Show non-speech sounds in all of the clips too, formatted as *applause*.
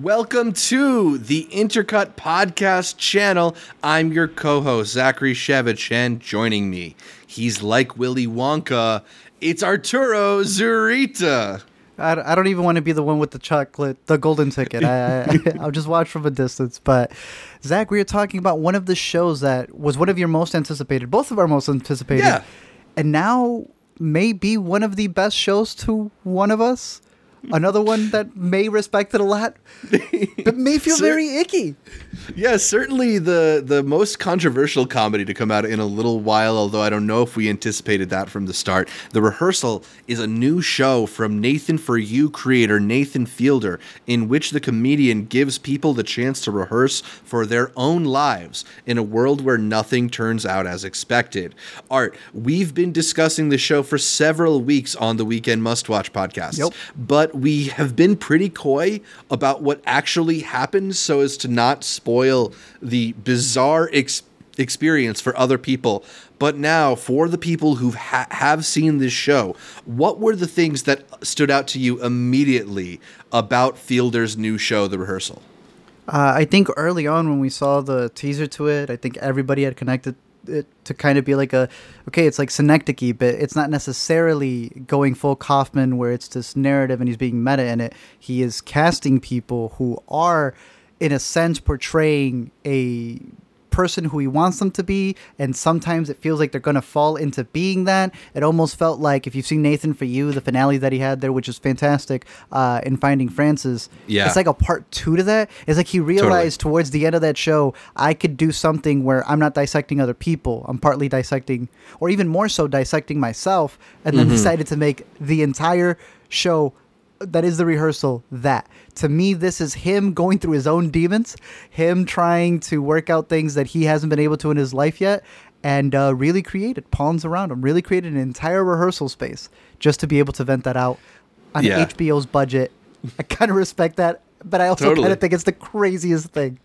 Welcome to the Intercut Podcast channel. I'm your co host, Zachary Shevich, and joining me, he's like Willy Wonka. It's Arturo Zurita. I, I don't even want to be the one with the chocolate, the golden ticket. I, I, *laughs* I'll just watch from a distance. But, Zach, we were talking about one of the shows that was one of your most anticipated, both of our most anticipated. Yeah. And now may be one of the best shows to one of us. Another one that may respect it a lot, but may feel *laughs* Sir- very icky. Yeah, certainly the the most controversial comedy to come out in a little while, although I don't know if we anticipated that from the start. The Rehearsal is a new show from Nathan for You creator Nathan Fielder, in which the comedian gives people the chance to rehearse for their own lives in a world where nothing turns out as expected. Art, we've been discussing the show for several weeks on the Weekend Must Watch podcast. Yep. But we have been pretty coy about what actually happened so as to not spoil the bizarre ex- experience for other people. But now, for the people who ha- have seen this show, what were the things that stood out to you immediately about Fielder's new show, The Rehearsal? Uh, I think early on when we saw the teaser to it, I think everybody had connected it to kind of be like a okay, it's like synecdoche, but it's not necessarily going full Kaufman where it's this narrative and he's being meta in it. He is casting people who are, in a sense, portraying a person who he wants them to be and sometimes it feels like they're going to fall into being that. It almost felt like if you've seen nathan for you the finale that he had there which is fantastic uh, in finding frances Yeah. it's like a part two to that. It's like he realized towards the end of that show i could do something where i'm not dissecting other people. I'm partly dissecting or even more so dissecting myself and then decided to make the entire show that is the rehearsal that to me this is him going through his own demons him trying to work out things that he hasn't been able to in his life yet and uh, really created pawns around him really created an entire rehearsal space just to be able to vent that out on Yeah. hbo's budget i kind of respect that but i also Totally. kind of think it's the craziest thing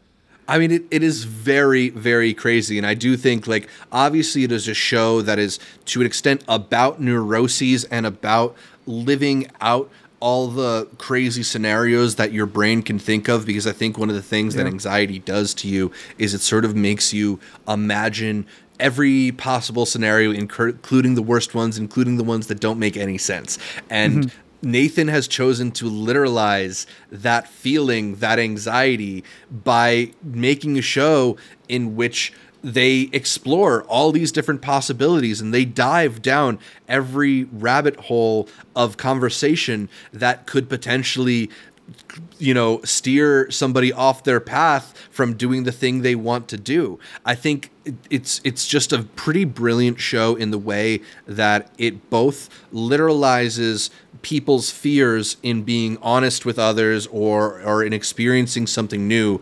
I mean, it, it is very, very crazy. And I do think, like, obviously, it is a show that is, to an extent, about neuroses and about living out all the crazy scenarios that your brain can think of. Because I think one of the things that anxiety does to you is it sort of makes you imagine every possible scenario, including the worst ones, including the ones that don't make any sense. And mm-hmm. Nathan has chosen to literalize that feeling, that anxiety, by making a show in which they explore all these different possibilities and they dive down every rabbit hole of conversation that could potentially you know steer somebody off their path from doing the thing they want to do. I think it's it's just a pretty brilliant show in the way that it both literalizes people's fears in being honest with others or or in experiencing something new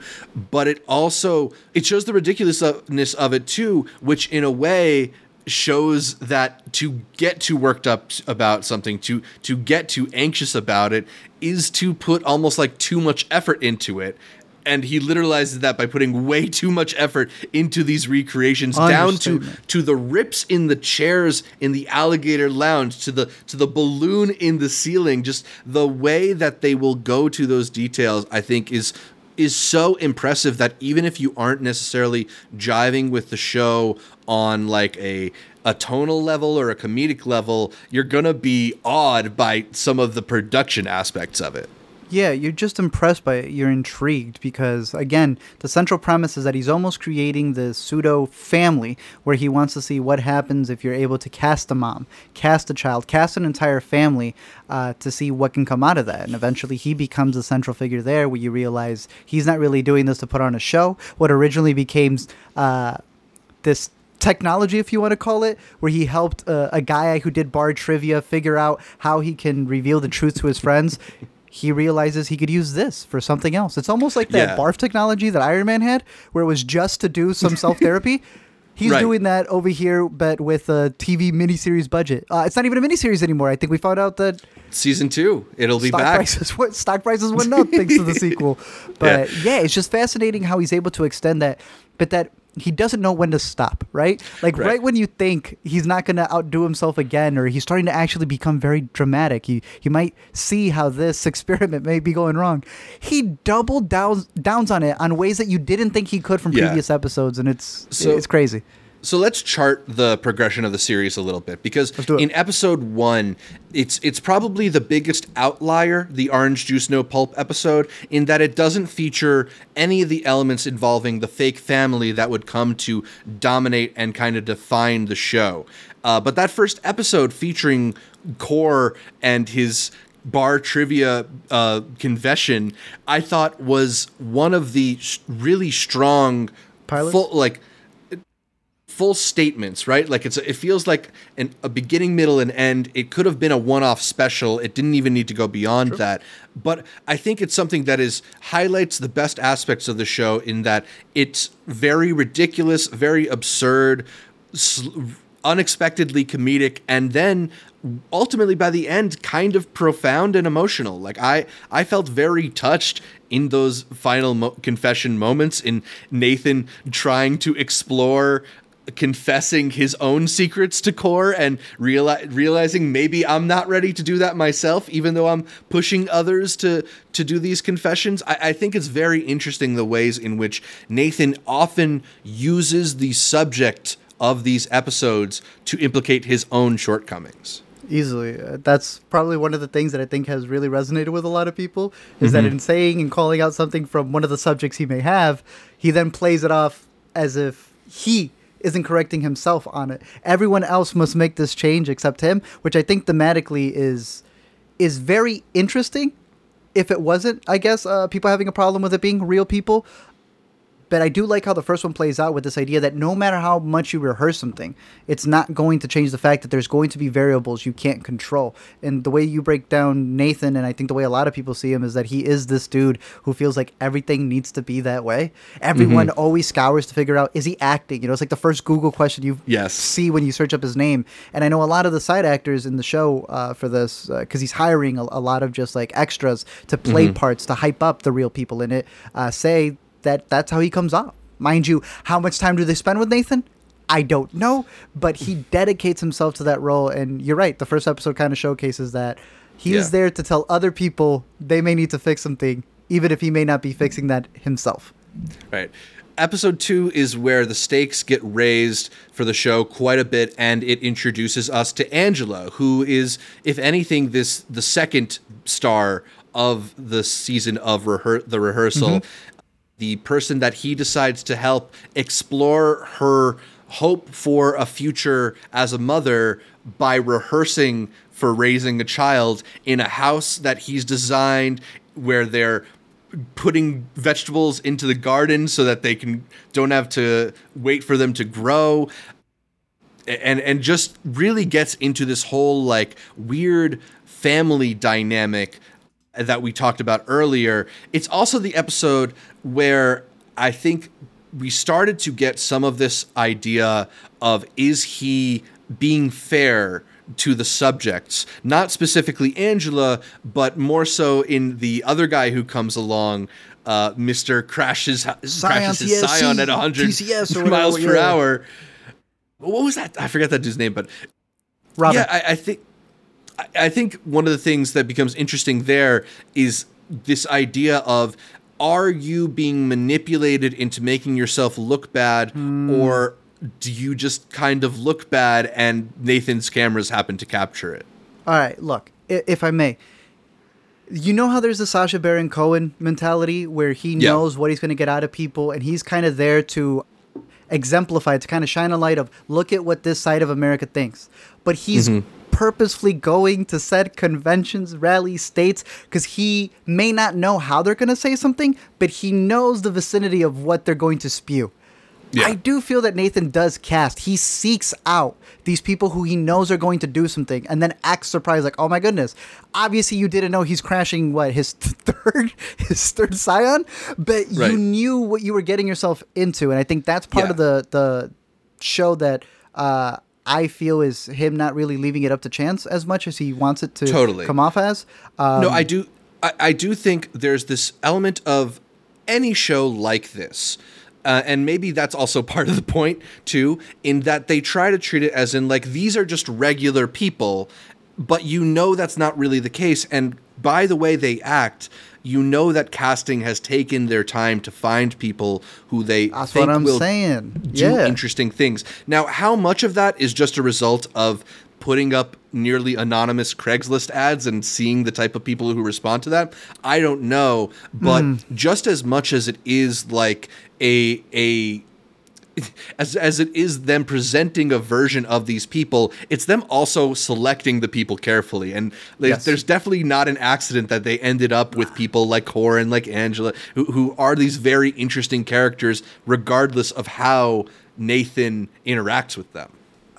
but it also it shows the ridiculousness of it too which in a way shows that to get too worked up about something to to get too anxious about it is to put almost like too much effort into it. And he literalizes that by putting way *laughs* too much effort into these recreations down to to the rips in the chairs in the alligator lounge to the to the balloon in the ceiling. Just the way that they will go to those details i think is is so impressive that even if you aren't necessarily jiving with the show on like a a tonal level or a comedic level you're gonna be awed by some of the production aspects of it Yeah, you're just impressed by it. You're intrigued because, again, the central premise is that he's almost creating the pseudo family where he wants to see what happens if you're able to cast a mom, cast a child, cast an entire family uh, to see what can come out of that. And eventually he becomes the central figure there where you realize he's not really doing this to put on a show. What originally became uh, this technology, if you want to call it, where he helped uh, a guy who did bar trivia figure out how he can reveal the truth to his friends. He realizes he could use this for something else. It's almost like that Yeah. barf technology that Iron Man had, where it was just to do some *laughs* self therapy. He's Right. doing that over here, but with a TV miniseries budget. Uh, it's not even a miniseries anymore. I think we found out that season two it'll be back prices went stock prices went up thanks to the *laughs* sequel. But yeah. it's just fascinating how he's able to extend that. But that he doesn't know when to stop, right? Like right, Right. when you think he's not going to outdo himself again, or he's starting to actually become very dramatic. He he might see how this *laughs* experiment may be going wrong. He doubled downs downs on it on ways that you didn't think he could from Yeah. previous episodes, and it's So- it's crazy. So let's chart the progression of the series a little bit because in episode one, it's it's probably the biggest outlier, the orange juice no pulp episode, in that it doesn't feature any of the elements involving the fake family that would come to dominate and kind of define the show. Uh, but that first episode featuring Kor and his bar trivia uh, confession, I thought was one of the sh- really strong Pilots? full like full statements, right? Like it's it feels like an, a beginning, middle, and end. It could have been a one-off special. It didn't even need to go beyond that. But I think it's something that is highlights the best aspects of the show in that it's very ridiculous, very absurd, sl- unexpectedly comedic, and then ultimately by the end kind of profound and emotional like i i felt very touched in those final mo- confession moments in nathan trying to explore confessing his own secrets to kor and reali- realizing maybe i'm not ready to do that myself even though i'm pushing others to to do these confessions. I, I think it's very interesting the ways in which nathan often uses the subject of these episodes to implicate his own shortcomings. Easily. Uh, that's probably one of the things that I think has really resonated with a lot of people is that in saying and calling out something from one of the subjects he may have, he then plays it off as if he isn't correcting himself on it. Everyone else must make this change except him, which I think thematically is is very interesting. If it wasn't, I guess uh, people having a problem with it being real people, but I do like how the first one plays out with this idea that no matter how much you rehearse something, it's not going to change the fact that there's going to be variables you can't control. And the way you break down Nathan, and I think the way a lot of people see him, is that he is this dude who feels like everything needs to be that way. Everyone always scours to figure out is he acting? You know, it's like the first Google question you Yes. see when you search up his name. And I know a lot of the side actors in the show uh, for this, because he's hiring a, a lot of just like extras to play parts to hype up the real people in it, uh, say that that's how he comes off. Mind you, how much time do they spend with Nathan? I don't know, but he *laughs* dedicates himself to that role. And you're right, the first episode kind of showcases that he is Yeah. there to tell other people they may need to fix something, even if he may not be fixing that himself. Right. Episode two is where the stakes get raised for the show quite a bit, and it introduces us to Angela, who is, if anything, this the second star of the season of rehear- the rehearsal. Mm-hmm. The person that he decides to help explore her hope for a future as a mother by rehearsing for raising a child in a house that he's designed where they're putting vegetables into the garden so that they can don't have to wait for them to grow. And and just really gets into this whole like weird family dynamic that we talked about earlier. It's also the episode where I think we started to get some of this idea of is he being fair to the subjects, not specifically Angela, but more so in the other guy who comes along, uh, Mister crashes crashes his TSC, Scion at 100 TCS or miles per yeah. hour. What was that? I forget that dude's name, but Robin. yeah, I, I think I, think one of the things that becomes interesting there is this idea of are you being manipulated into making yourself look bad hmm. or do you just kind of look bad and Nathan's cameras happen to capture it? All right, look, if I may. You know how there's the Sacha Baron Cohen mentality where he Yeah. knows what he's going to get out of people and he's kind of there to exemplify, to kind of shine a light of, look at what this side of America thinks. But he's mm-hmm. Purposefully going to said conventions, rallies, states, because he may not know how they're going to say something, but he knows the vicinity of what they're going to spew. Yeah. I do feel that Nathan does cast. He seeks out these people who he knows are going to do something and then acts surprised like, "Oh my goodness. Obviously you didn't know he's crashing what his *laughs* third his third Scion, but Right. you knew what you were getting yourself into." And I think that's part Yeah. of the the show that uh I feel is him not really leaving it up to chance as much as he wants it to Totally. come off as. Um, no, I do. I, I do think there's this element of any show like this. Uh, and maybe that's also *laughs* part of the point too, in that they try to treat it as in like these are just regular people, but you know that's not really the case. And by the way they act, you know that casting has taken their time to find people who they That's think what I'm will saying. do Yeah. interesting things. Now, how much of that is just a result of putting up nearly anonymous Craigslist ads and seeing the type of people who respond to that? I don't know, but Hmm. just as much as it is like a a as as it is them presenting a version of these people, it's them also selecting the people carefully. And there's, Yes. there's definitely not an accident that they ended up with people like Corin, like Angela, who, who are these very interesting characters, regardless of how Nathan interacts with them.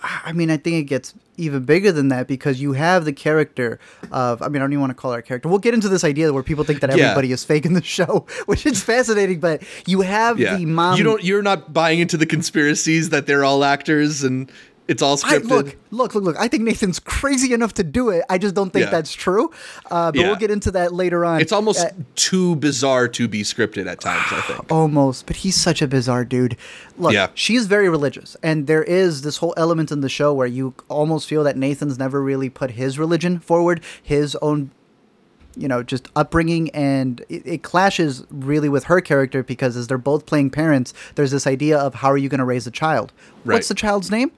I mean, I think it gets even bigger than that because you have the character of, I mean, I don't even want to call her a character. We'll get into this idea where people think that Yeah. everybody is fake in the show, *laughs* which is fascinating, but you have Yeah, the mom. you don't. You're not buying into the conspiracies that they're all actors and it's all I, scripted. look, look, look, look. I think Nathan's crazy enough to do it. I just don't think Yeah. that's true. Uh, but Yeah. we'll get into that later on. it's almost Uh, too bizarre to be scripted at times. I think. *sighs* Almost, but he's such a bizarre dude. Look, Yeah. she's very religious, and there is this whole element in the show where you almost feel that Nathan's never really put his religion forward, his own, you know, just upbringing, and it, it clashes really with her character because as they're both playing parents, there's this idea of how are you going to raise a child? Right. What's the child's name?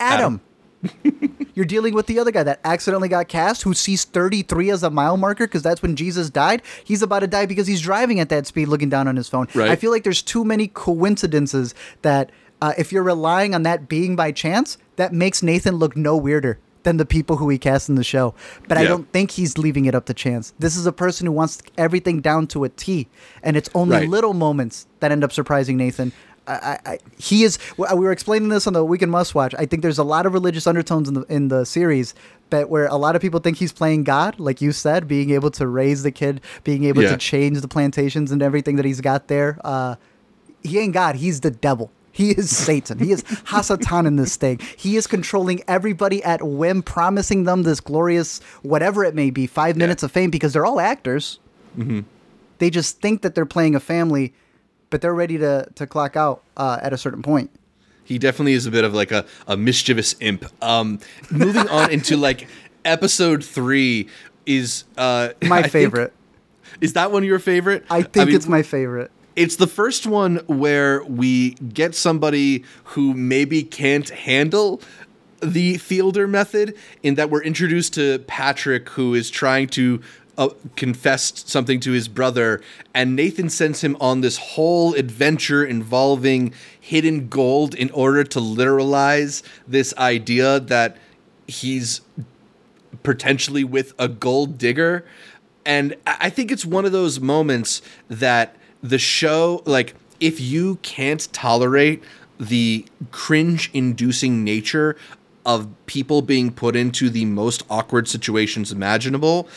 Adam. *laughs* You're dealing with the other guy that accidentally got cast, who sees 33 as a mile marker because that's when Jesus died. He's about to die because he's driving at that speed, looking down on his phone. Right. I feel like there's too many coincidences that uh, if you're relying on that being by chance, that makes Nathan look no weirder than the people who he cast in the show. But I don't think he's leaving it up to chance. This is a person who wants everything down to a T, and it's only Right. little moments that end up surprising Nathan. I, I, he is. We were explaining this on the Weekend Must Watch. I think there's a lot of religious undertones in the in the series, but where a lot of people think he's playing God, like you said, being able to raise the kid, being able Yeah. to change the plantations and everything that he's got there. Uh, he ain't God. He's the devil. He is Satan. He is *laughs* Hasatan in this thing. He is controlling everybody at whim, promising them this glorious, whatever it may be, five minutes of fame because they're all actors. They just think that they're playing a family, but they're ready to, to clock out uh, at a certain point. He definitely is a bit of like a, a mischievous imp. Um, moving on *laughs* into like episode three is uh, My I think- favorite. is that one your favorite? I think mean, it's my favorite. It's the first one where we get somebody who maybe can't handle the Fielder method, in that we're introduced to Patrick, who is trying to uh, confess something to his brother, and Nathan sends him on this whole adventure involving hidden gold in order to literalize this idea that he's potentially with a gold digger. And I think it's one of those moments that the show, like, if you can't tolerate the cringe inducing nature of people being put into the most awkward situations imaginable,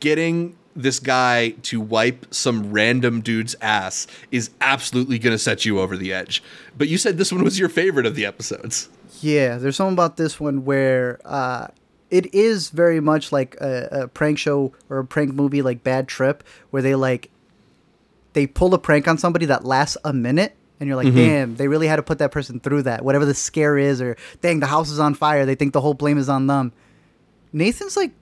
getting this guy to wipe some random dude's ass is absolutely going to set you over the edge. But you said this one was your favorite of the episodes. Yeah, there's something about this one where uh, it is very much like a, a prank show or a prank movie like Bad Trip, where they like they pull a prank on somebody that lasts a minute, and you're like, Mm-hmm. damn, they really had to put that person through that, whatever the scare is, or dang, the house is on fire. They think the whole blame is on them. Nathan's like.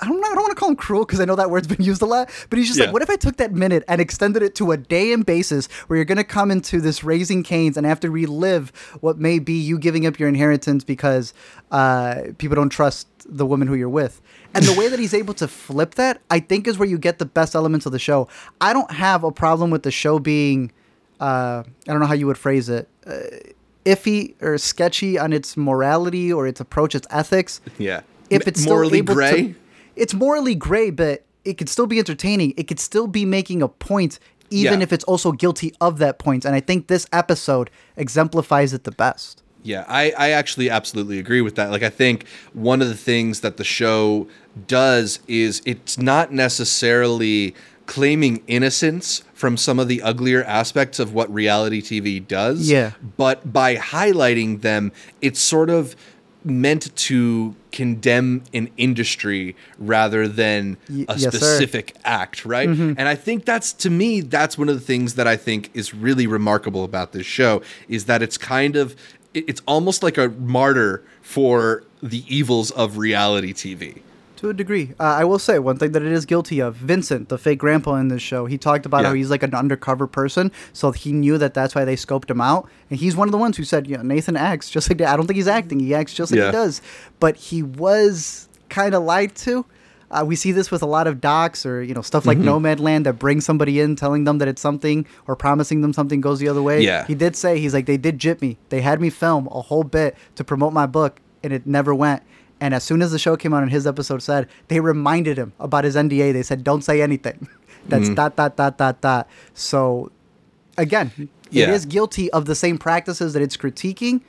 I don't, know, I don't want to call him cruel because I know that word's been *laughs* used a lot, but he's just Yeah. like, what if I took that minute and extended it to a day and basis where you're going to come into this raising cane's and have to relive what may be you giving up your inheritance because uh, people don't trust the woman who you're with. And the way that he's able to flip that, I think, is where you get the best elements of the show. I don't have a problem with the show being, uh, I don't know how you would phrase it, uh, iffy or sketchy on its morality or its approach, its ethics Yeah. if it's morally gray. to, it's morally gray, but it could still be entertaining. It could still be making a point, even Yeah. if it's also guilty of that point. And I think this episode exemplifies it the best. Yeah, I, I actually absolutely agree with that. Like, I think one of the things that the show does is it's not necessarily claiming innocence from some of the uglier aspects of what reality TV does. Yeah. But by highlighting them, it's sort of meant to condemn an industry rather than Y- a yes, sir. specific act, right? Mm-hmm. And I think that's to me that's one of the things that I think is really remarkable about this show is that it's kind of it's almost like a martyr for the evils of reality TV. To a degree, uh, I will say one thing that it is guilty of. Vincent, the fake grandpa in this show, he talked about Yeah. how he's like an undercover person, so he knew that that's why they scoped him out. And he's one of the ones who said, "Yeah, Nathan acts just like that." I don't think he's acting; he acts just like Yeah. he does. But he was kind of lied to. Uh, we see this with a lot of docs or you know stuff Mm-hmm. like Nomadland that brings somebody in, telling them that it's something or promising them something goes the other way. Yeah. he did say he's like they did jip me. They had me film a whole bit to promote my book, and it never went. And as soon as the show came out and his episode said, they reminded him about his NDA. They said, "Don't say anything." *laughs* That's Mm-hmm. dot dot dot dot dot. So, again, it Yeah. is guilty of the same practices that it's critiquing.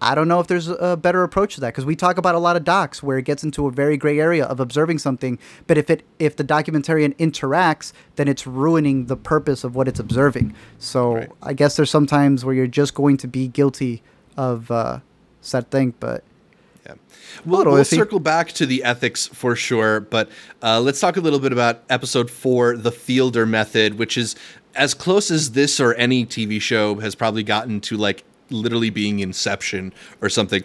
I don't know if there's a better approach to that because we talk about a lot of docs where it gets into a very gray area of observing something. But if it if the documentarian interacts, then it's ruining the purpose of what it's observing. So Right. I guess there's sometimes where you're just going to be guilty of uh, said thing. But. We'll, we'll circle back to the ethics for sure, but uh, let's talk a little bit about episode four, the Fielder method, which is as close as this or any TV show has probably gotten to like literally being Inception or something.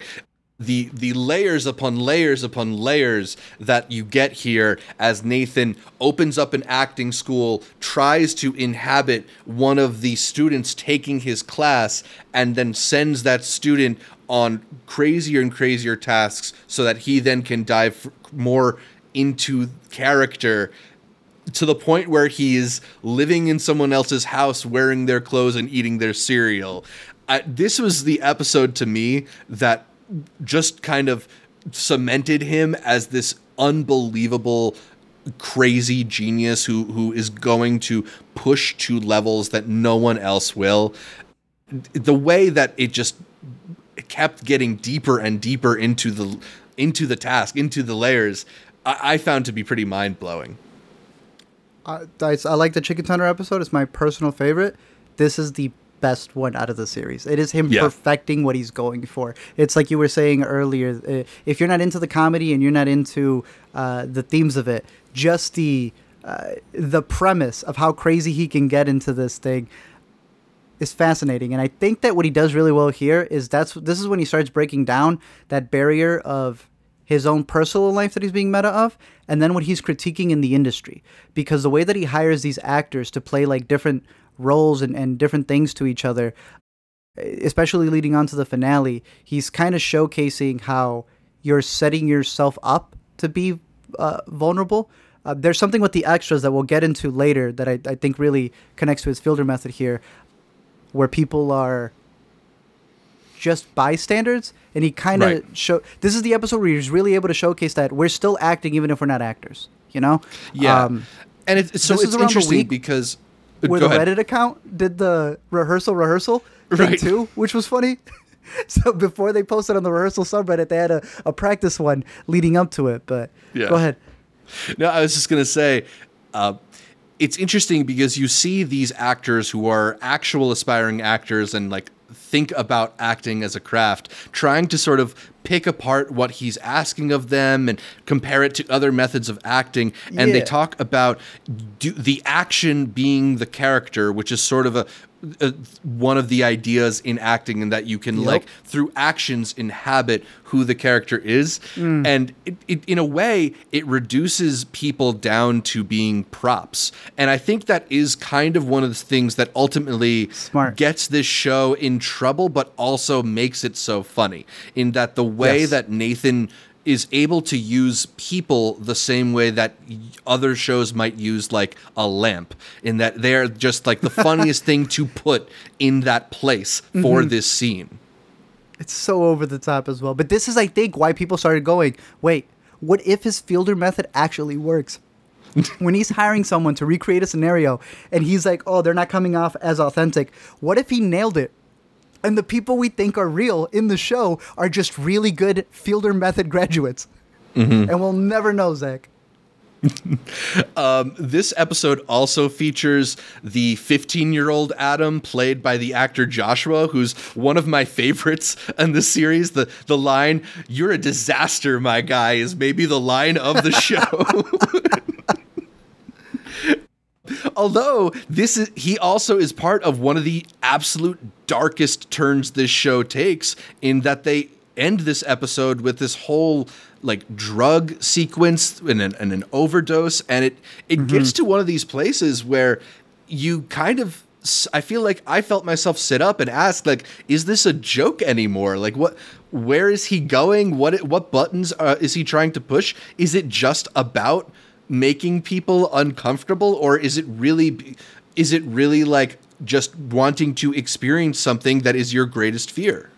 The the layers upon layers upon layers that you get here as Nathan opens up an acting school, tries to inhabit one of the students taking his class, and then sends that student on crazier and crazier tasks so that he then can dive more into character to the point where he is living in someone else's house wearing their clothes and eating their cereal. This was the episode to me that just kind of cemented him as this unbelievable crazy genius who who is going to push to levels that no one else will the way that it just kept getting deeper and deeper into the into the task into the layers i, I found to be pretty mind-blowing I, I, I like the Chicken Tender episode. It's my personal favorite. This is the best one out of the series. It is him Yeah. perfecting what he's going for. It's like you were saying earlier. uh, If you're not into the comedy and you're not into uh, the themes of it, just the uh, the premise of how crazy he can get into this thing is fascinating. And I think that what he does really well here is that's this is when he starts breaking down that barrier of his own personal life that he's being meta of, and then what he's critiquing in the industry. Because the way that he hires these actors to play like different roles and, and different things to each other, especially leading on to the finale, he's kind of showcasing how you're setting yourself up to be uh, vulnerable. Uh, there's something with the extras that we'll get into later that I, I think really connects to his fielder method here, where people are just bystanders, and he kind of Right. show. This is the episode where he's really able to showcase that we're still acting even if we're not actors. You know? yeah Um, and it's so it's interesting because where the ahead. Reddit account did the rehearsal rehearsal thing Right. too, which was funny. *laughs* so before they posted on the rehearsal subreddit, they had a, a practice one leading up to it. But Yeah. go ahead. No, I was just gonna say, uh, it's interesting because you see these actors who are actual aspiring actors and like think about acting as a craft, trying to sort of pick apart what he's asking of them and compare it to other methods of acting. And they talk about do, the action being the character, which is sort of a, a one of the ideas in acting, and that you can Yep. like through actions inhabit who the character is mm. and it, it, in a way it reduces people down to being props and i think that is kind of one of the things that ultimately Smart. gets this show in trouble but also makes it so funny in that the way Yes. that nathan is able to use people the same way that other shows might use like a lamp in that they're just like the *laughs* funniest thing to put in that place for mm-hmm. this scene It's so over the top as well. But this is, I think, why people started going, wait, what if his fielder method actually works? *laughs* when he's hiring someone to recreate a scenario and he's like, oh, they're not coming off as authentic, what if he nailed it? And the people we think are real in the show are just really good fielder method graduates. And we'll never know, Zach. *laughs* um, this episode also features the 15 year old Adam, played by the actor Joshua, who's one of my favorites in the series. The, the line, You're a disaster, my guy, is maybe the line of the *laughs* show. *laughs* Although this is he also is part of one of the absolute darkest turns this show takes in that they end this episode with this whole like drug sequence and an, and an overdose and it it mm-hmm. gets to one of these places where you kind of I feel like I felt myself sit up and ask like is this a joke anymore? Like what where is he going? What what buttons uh, is he trying to push? Is it just about making people uncomfortable or is it really is it really like just wanting to experience something that is your greatest fear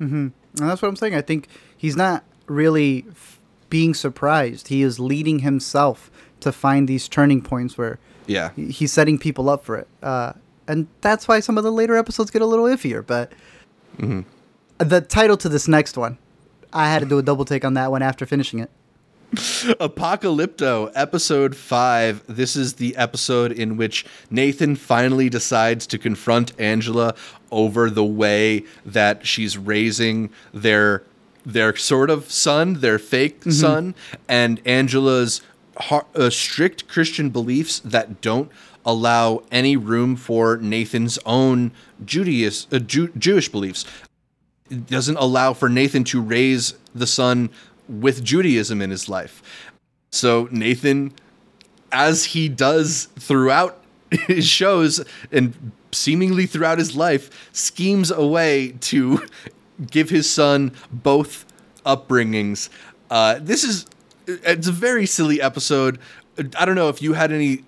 mhm and that's what I'm saying I think he's not really f- being surprised. He is leading himself to find these turning points where yeah he's setting people up for it. Uh, and that's why some of the later episodes get a little iffier. But mm-hmm. the title to this next one, I had to do a double take on that one after finishing it. *laughs* Apocalypto, episode five. This is the episode in which Nathan finally decides to confront Angela over the way that she's raising their their sort of son, their fake mm-hmm. son, and Angela's uh, strict Christian beliefs that don't allow any room for Nathan's own Judaism, uh, Jew- Jewish beliefs. It doesn't allow for Nathan to raise the son with Judaism in his life. So Nathan, as he does throughout *laughs* his shows and seemingly throughout his life, schemes a way to *laughs* give his son both upbringings. Uh, this is it's a very silly episode. I don't know if you had any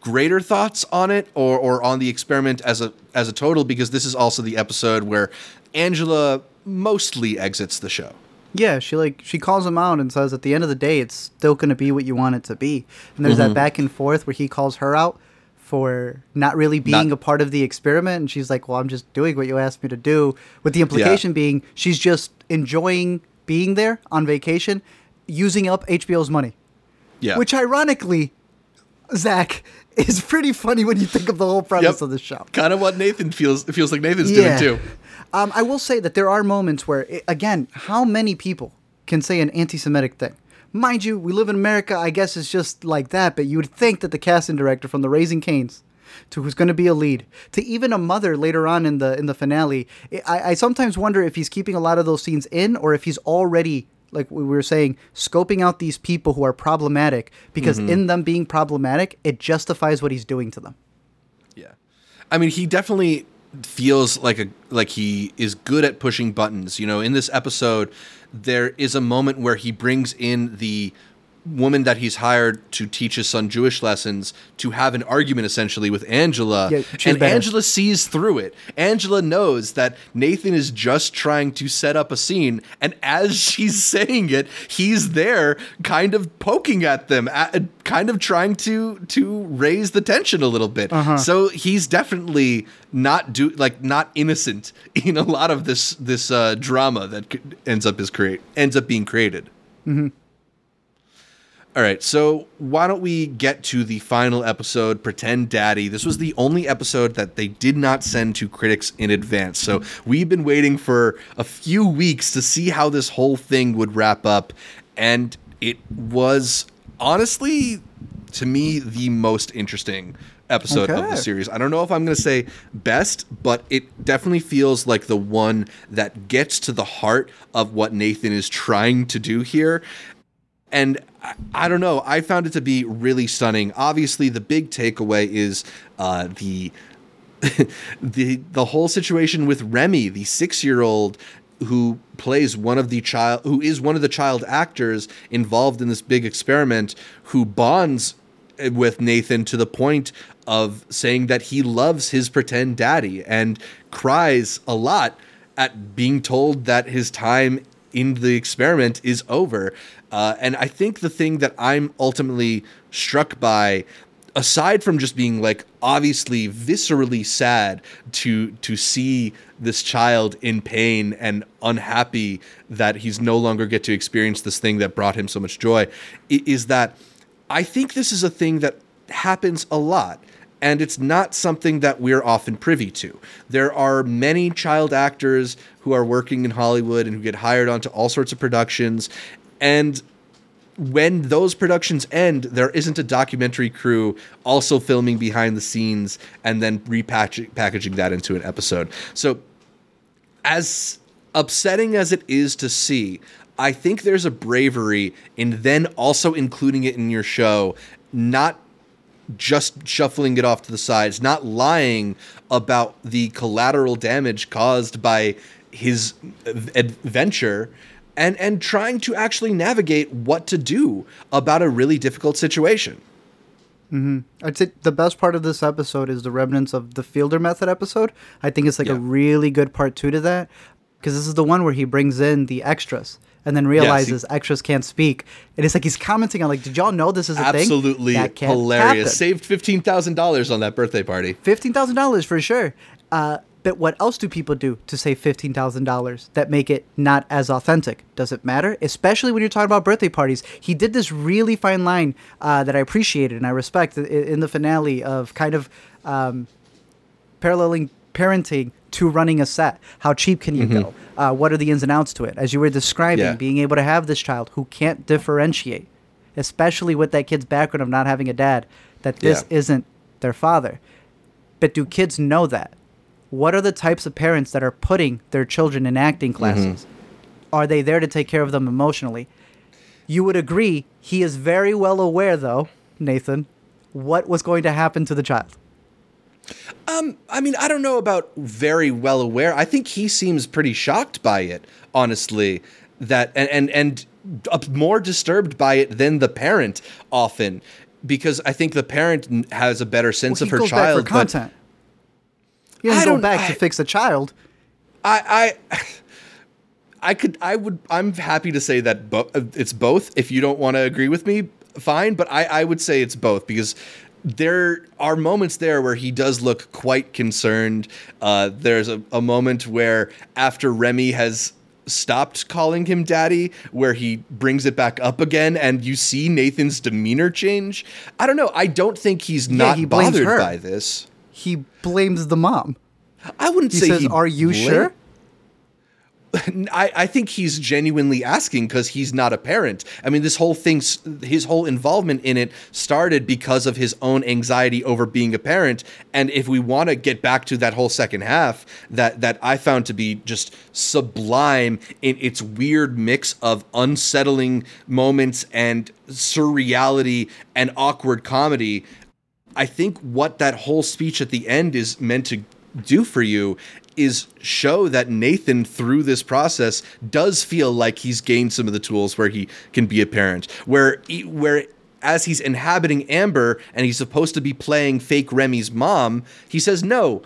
greater thoughts on it or or on the experiment as a as a total because this is also the episode where Angela mostly exits the show. Yeah, she like she calls him out and says at the end of the day it's still going to be what you want it to be. And there's mm-hmm. that back and forth where he calls her out for not really being not, a part of the experiment and she's like well i'm just doing what you asked me to do with the implication yeah. being she's just enjoying being there on vacation using up hbo's money yeah which ironically zach is pretty funny when you think of the whole premise yep. of the show kind of what nathan feels feels like nathan's yeah. doing too um, i will say that there are moments where again how many people can say an anti-semitic thing Mind you, we live in America. I guess it's just like that. But you would think that the casting director from the Raising Cane's, to who's going to be a lead, to even a mother later on in the in the finale, I, I sometimes wonder if he's keeping a lot of those scenes in, or if he's already like we were saying, scoping out these people who are problematic because mm-hmm. in them being problematic, it justifies what he's doing to them. Yeah, I mean, he definitely feels like a like he is good at pushing buttons. You know, in this episode, there is a moment where he brings in the woman that he's hired to teach his son Jewish lessons to have an argument essentially with Angela. Yeah, and better. Angela sees through it. Angela knows that Nathan is just trying to set up a scene. And as *laughs* she's saying it, he's there kind of poking at them, at, kind of trying to to raise the tension a little bit. Uh-huh. So he's definitely not do like not innocent *laughs* in a lot of this this uh, drama that ends up is create ends up being created. Mm-hmm. All right, so why don't we get to the final episode, Pretend Daddy? This was the only episode that they did not send to critics in advance. So we've been waiting for a few weeks to see how this whole thing would wrap up. And it was honestly, to me, the most interesting episode okay. of the series. I don't know if I'm going to say best, but it definitely feels like the one that gets to the heart of what Nathan is trying to do here. And I, don't know. I found it to be really stunning. Obviously, the big takeaway is uh, the *laughs* the the whole situation with Remy, the six year old who plays one of the child who is one of the child actors involved in this big experiment who bonds with Nathan to the point of saying that he loves his pretend daddy and cries a lot at being told that his time in the experiment is over. Uh, and I think the thing that I'm ultimately struck by, aside from just being like obviously viscerally sad to to see this child in pain and unhappy that he's no longer get to experience this thing that brought him so much joy, is that I think this is a thing that happens a lot. And it's not something that we're often privy to. There are many child actors who are working in Hollywood and who get hired onto all sorts of productions. And when those productions end, there isn't a documentary crew also filming behind the scenes and then repackaging that into an episode. So, as upsetting as it is to see, I think there's a bravery in then also including it in your show, not just shuffling it off to the sides, not lying about the collateral damage caused by his adventure and and trying to actually navigate what to do about a really difficult situation. Mm-hmm. I'd say the best part of this episode is the remnants of the Fielder Method episode. I think it's like yeah. a really good part two to that because this is the one where he brings in the extras and then realizes yeah, extras can't speak. And it's like he's commenting on like, did y'all know this is a absolutely thing? Absolutely hilarious. Happen. Saved fifteen thousand dollars on that birthday party. Fifteen thousand dollars for sure. Uh, but what else do people do to save $15,000 that make it not as authentic? Does it matter? Especially when you're talking about birthday parties. He did this really fine line uh, that I appreciated and I respect in the finale of kind of um, paralleling parenting to running a set. How cheap can you mm-hmm. go? Uh, what are the ins and outs to it? As you were describing, yeah. being able to have this child who can't differentiate, especially with that kid's background of not having a dad, that this yeah. isn't their father. But do kids know that? what are the types of parents that are putting their children in acting mm-hmm. classes? Mm-hmm. Are they there to take care of them emotionally? You would agree he is very well aware, though, Nathan, what was going to happen to the child. Um, I mean, I don't know about very well aware. I think he seems pretty shocked by it, honestly. That and and and uh, more disturbed by it than the parent often, because I think the parent has a better sense well, of her child. content. But, he doesn't go back I, to fix the child. I, I, *laughs* I could, I would, I'm happy to say that bo- it's both. If you don't want to agree with me, fine. But I, I would say it's both because there are moments there where he does look quite concerned. Uh, there's a, a moment where after Remy has stopped calling him daddy where he brings it back up again and you see Nathan's demeanor change. I don't know. I don't think he's yeah, not he bothered her. by this he blames the mom. I wouldn't he say says, he says, "Are you sure?" *laughs* I, I think he's genuinely asking because he's not a parent. I mean, this whole thing, his whole involvement in it started because of his own anxiety over being a parent. And if we want to get back to that whole second half, that that I found to be just sublime in its weird mix of unsettling moments and surreality and awkward comedy. I think what that whole speech at the end is meant to do for you is show that Nathan through this process does feel like he's gained some of the tools where he can be a parent where he, where as he's inhabiting Amber and he's supposed to be playing fake Remy's mom he says no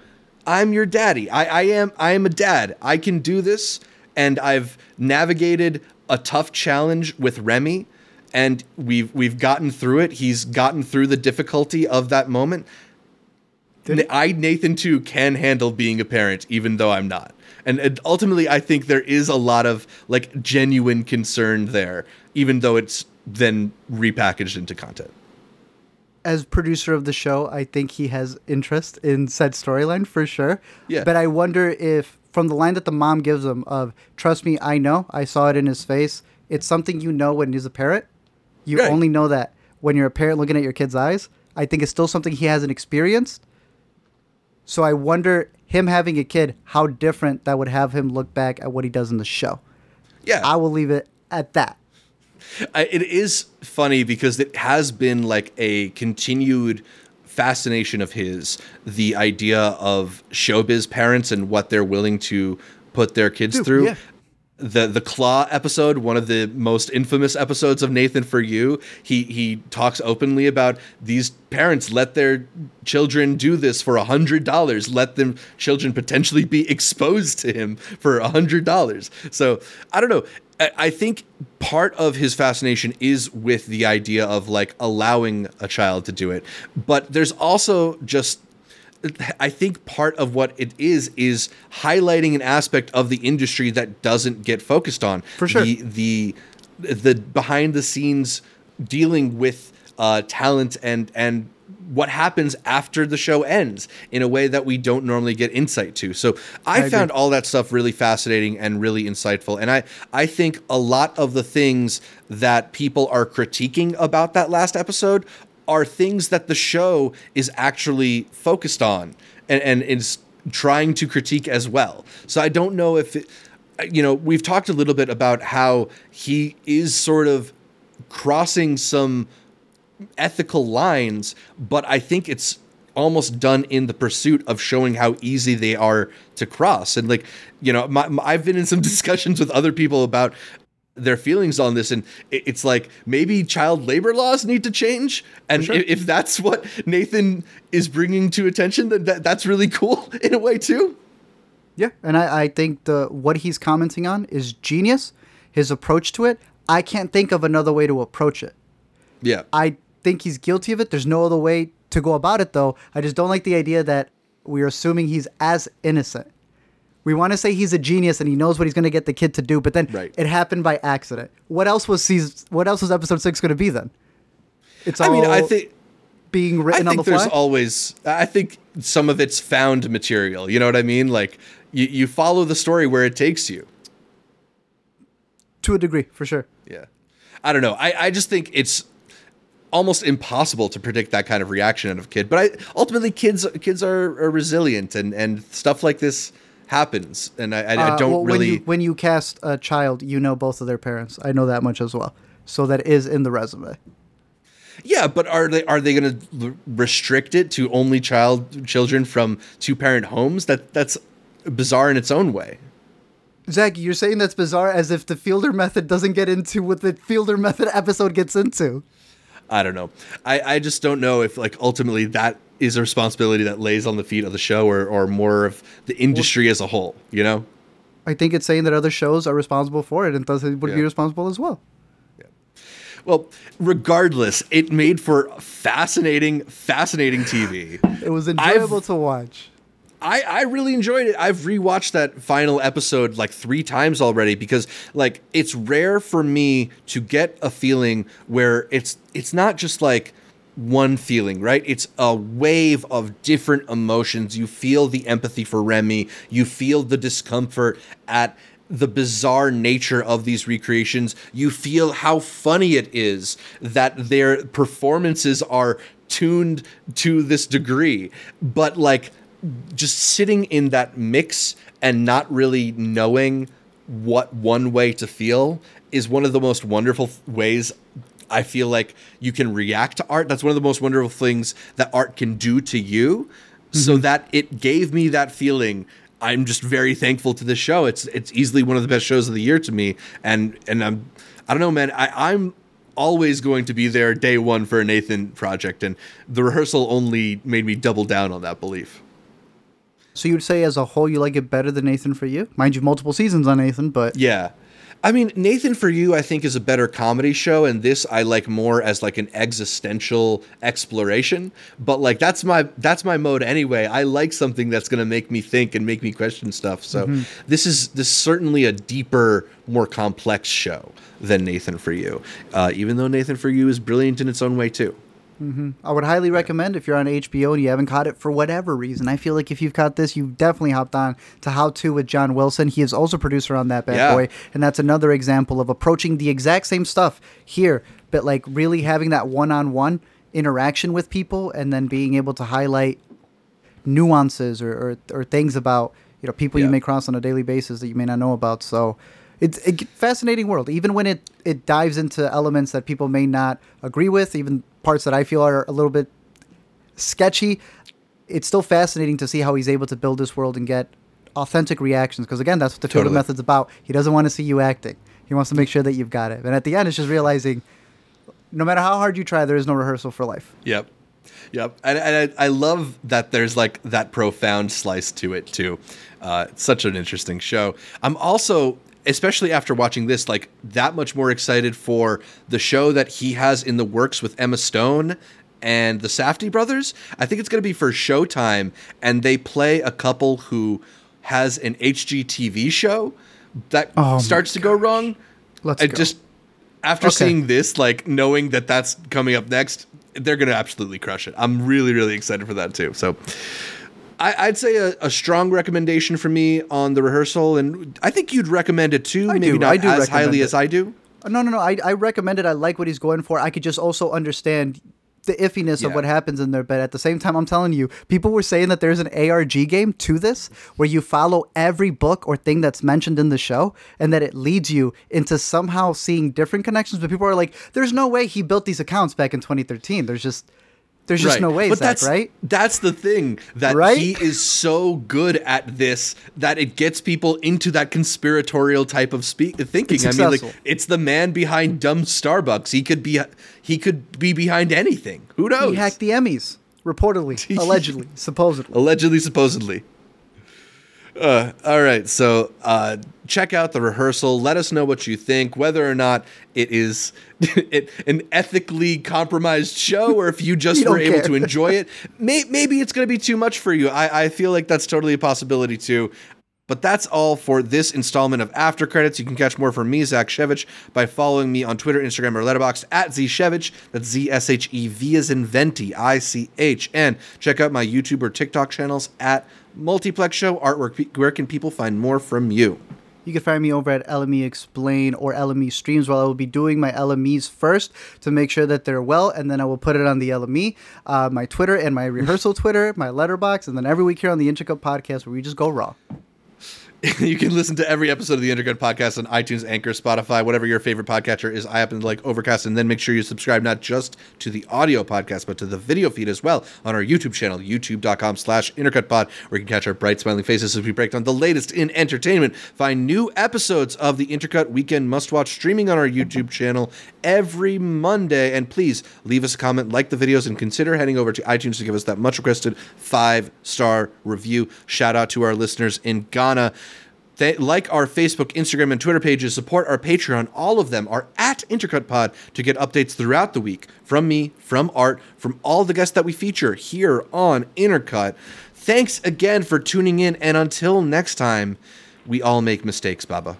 I'm your daddy I, I am I am a dad I can do this and I've navigated a tough challenge with Remy and we've we've gotten through it. He's gotten through the difficulty of that moment. I Nathan too can handle being a parent, even though I'm not. And, and ultimately, I think there is a lot of like genuine concern there, even though it's then repackaged into content. As producer of the show, I think he has interest in said storyline for sure. Yeah. But I wonder if from the line that the mom gives him of "Trust me, I know, I saw it in his face." It's something you know when he's a parent you right. only know that when you're a parent looking at your kid's eyes. I think it's still something he hasn't experienced. So I wonder him having a kid, how different that would have him look back at what he does in the show. Yeah. I will leave it at that. it is funny because it has been like a continued fascination of his the idea of showbiz parents and what they're willing to put their kids Dude, through. Yeah the the claw episode one of the most infamous episodes of Nathan for you he he talks openly about these parents let their children do this for a hundred dollars let them children potentially be exposed to him for a hundred dollars. So I don't know. I, I think part of his fascination is with the idea of like allowing a child to do it. But there's also just I think part of what it is is highlighting an aspect of the industry that doesn't get focused on. For sure. The the, the behind the scenes dealing with uh, talent and and what happens after the show ends in a way that we don't normally get insight to. So I, I found all that stuff really fascinating and really insightful. And I, I think a lot of the things that people are critiquing about that last episode are things that the show is actually focused on and, and is trying to critique as well. So I don't know if it, you know, we've talked a little bit about how he is sort of crossing some ethical lines, but I think it's almost done in the pursuit of showing how easy they are to cross. And like, you know, my, my, I've been in some *laughs* discussions with other people about their feelings on this and it's like maybe child labor laws need to change and sure. if, that's what nathan is bringing to attention then that, that's really cool *laughs* in a way too yeah and I, I think the what he's commenting on is genius his approach to it i can't think of another way to approach it yeah i think he's guilty of it. There's no other way to go about it, though. I just don't like the idea that we're assuming he's as innocent. We want to say he's a genius and he knows what he's going to get the kid to do, but then right. it happened by accident. What else was season, What else was episode six going to be then? It's all I mean, I think being written I think on the there's fly. always. I think some of it's found material. You know what I mean? Like you, you follow the story where it takes you. To a degree, for sure. Yeah, I don't know. I I just think it's almost impossible to predict that kind of reaction out of a kid. But I ultimately kids kids are, are resilient and and stuff like this happens. And I, I, uh, I don't well, really when you, when you cast a child, you know both of their parents. I know that much as well. So that is in the resume. Yeah, but are they are they going to restrict it to only child children from two parent homes? That that's bizarre in its own way. Zach, you're saying that's bizarre as if the Fielder method doesn't get into what the Fielder method episode gets into. I don't know. I, I just don't know if like ultimately that is a responsibility that lays on the feet of the show or, or more of the industry well, as a whole, you know? I think it's saying that other shows are responsible for it and thus it would yeah. be responsible as well. Yeah. Well, regardless, it made for fascinating, fascinating TV. it was enjoyable I've, to watch. I, I really enjoyed it. I've rewatched that final episode like three times already because like it's rare for me to get a feeling where it's it's not just like one feeling, right? It's a wave of different emotions. You feel the empathy for Remy, you feel the discomfort at the bizarre nature of these recreations. You feel how funny it is that their performances are tuned to this degree. But like just sitting in that mix and not really knowing what one way to feel is one of the most wonderful ways I feel like you can react to art. That's one of the most wonderful things that art can do to you. Mm-hmm. So that it gave me that feeling. I'm just very thankful to this show. It's it's easily one of the best shows of the year to me. And and I'm I don't know, man. I, I'm always going to be there day one for a Nathan project, and the rehearsal only made me double down on that belief. So you'd say as a whole you like it better than Nathan for You? Mind you, multiple seasons on Nathan, but yeah. I mean, Nathan for You, I think, is a better comedy show, and this I like more as like an existential exploration. But like that's my that's my mode anyway. I like something that's gonna make me think and make me question stuff. So mm-hmm. this is this is certainly a deeper, more complex show than Nathan for You. Uh, even though Nathan for You is brilliant in its own way too. Mm-hmm. I would highly recommend if you're on HBO and you haven't caught it for whatever reason. I feel like if you've caught this, you've definitely hopped on to How To with John Wilson. He is also producer on that bad yeah. boy, and that's another example of approaching the exact same stuff here, but like really having that one-on-one interaction with people, and then being able to highlight nuances or or, or things about you know people yeah. you may cross on a daily basis that you may not know about. So it's a fascinating world. Even when it it dives into elements that people may not agree with, even parts that I feel are a little bit sketchy, it's still fascinating to see how he's able to build this world and get authentic reactions. Because again, that's what the totally. method's about. He doesn't want to see you acting. He wants to make sure that you've got it. And at the end, it's just realizing, no matter how hard you try, there is no rehearsal for life. Yep. Yep, and, and I, I, love that there's like that profound slice to it too. Uh, it's such an interesting show. I'm also especially after watching this, like that much more excited for the show that he has in the works with Emma Stone and the Safdie brothers. I think it's going to be for Showtime, and they play a couple who has an HGTV show that oh starts to go wrong. Let's I go. just after Okay. seeing this, like knowing that that's coming up next, they're gonna absolutely crush it. I'm really, really excited for that too. So. I, I'd say a, a strong recommendation for me on the rehearsal, and I think you'd recommend it too. I maybe do. not I do as highly it. as I do. Uh, no, no, no. I, I recommend it. I like what he's going for. I could just also understand the iffiness Yeah. of what happens in there. But at the same time, I'm telling you, people were saying that there's an ARG game to this where you follow every book or thing that's mentioned in the show and that it leads you into somehow seeing different connections. But people are like, there's no way he built these accounts back in 2013. There's just. There's just Right. no way, but Zach, that's right? That's the thing that Right? he is so good at this that it gets people into that conspiratorial type of spe- thinking. I mean, like it's the man behind dumb Starbucks. He could be he could be behind anything. Who knows? He hacked the Emmys, reportedly, *laughs* allegedly, supposedly. Allegedly, supposedly. Uh, all right, so uh, check out the rehearsal. Let us know what you think, whether or not it is *laughs* it, an ethically compromised show, or if you *laughs* just We were able care. to enjoy it. *laughs* May, maybe it's going to be too much for you. I, I feel like that's totally a possibility too. But that's all for this installment of After Credits. You can catch more from me, Zach Shevich, by following me on Twitter, Instagram, or Letterboxd at Zshevich. That's Z S H E V as in Venti, I C H. And check out my YouTube or TikTok channels at Multiplex Show Artwork. Where can people find more from you? You can find me over at LME Explain or LME Streams while I will be doing my LMEs first to make sure that they're well, and then I will put it on the LME, uh, my Twitter and my rehearsal *laughs* Twitter, my Letterboxd, and then every week here on the Intercut Podcast where we just go raw. *laughs* you can listen to every episode of the Intercut Podcast on iTunes, Anchor, Spotify, whatever your favorite podcatcher is. I happen to like Overcast, and then make sure you subscribe not just to the audio podcast, but to the video feed as well on our YouTube channel, youtube.com slash intercutpod, where you can catch our bright smiling faces as we break down the latest in entertainment. Find new episodes of the Intercut Weekend Must Watch streaming on our YouTube channel every Monday. And please leave us a comment, like the videos, and consider heading over to iTunes to give us that much requested five star review. Shout out to our listeners in Ghana. They, like our Facebook, Instagram, and Twitter pages, support our Patreon. All of them are at Intercut Pod to get updates throughout the week from me, from Art, from all the guests that we feature here on Intercut. Thanks again for tuning in, and until next time, we all make mistakes, Baba.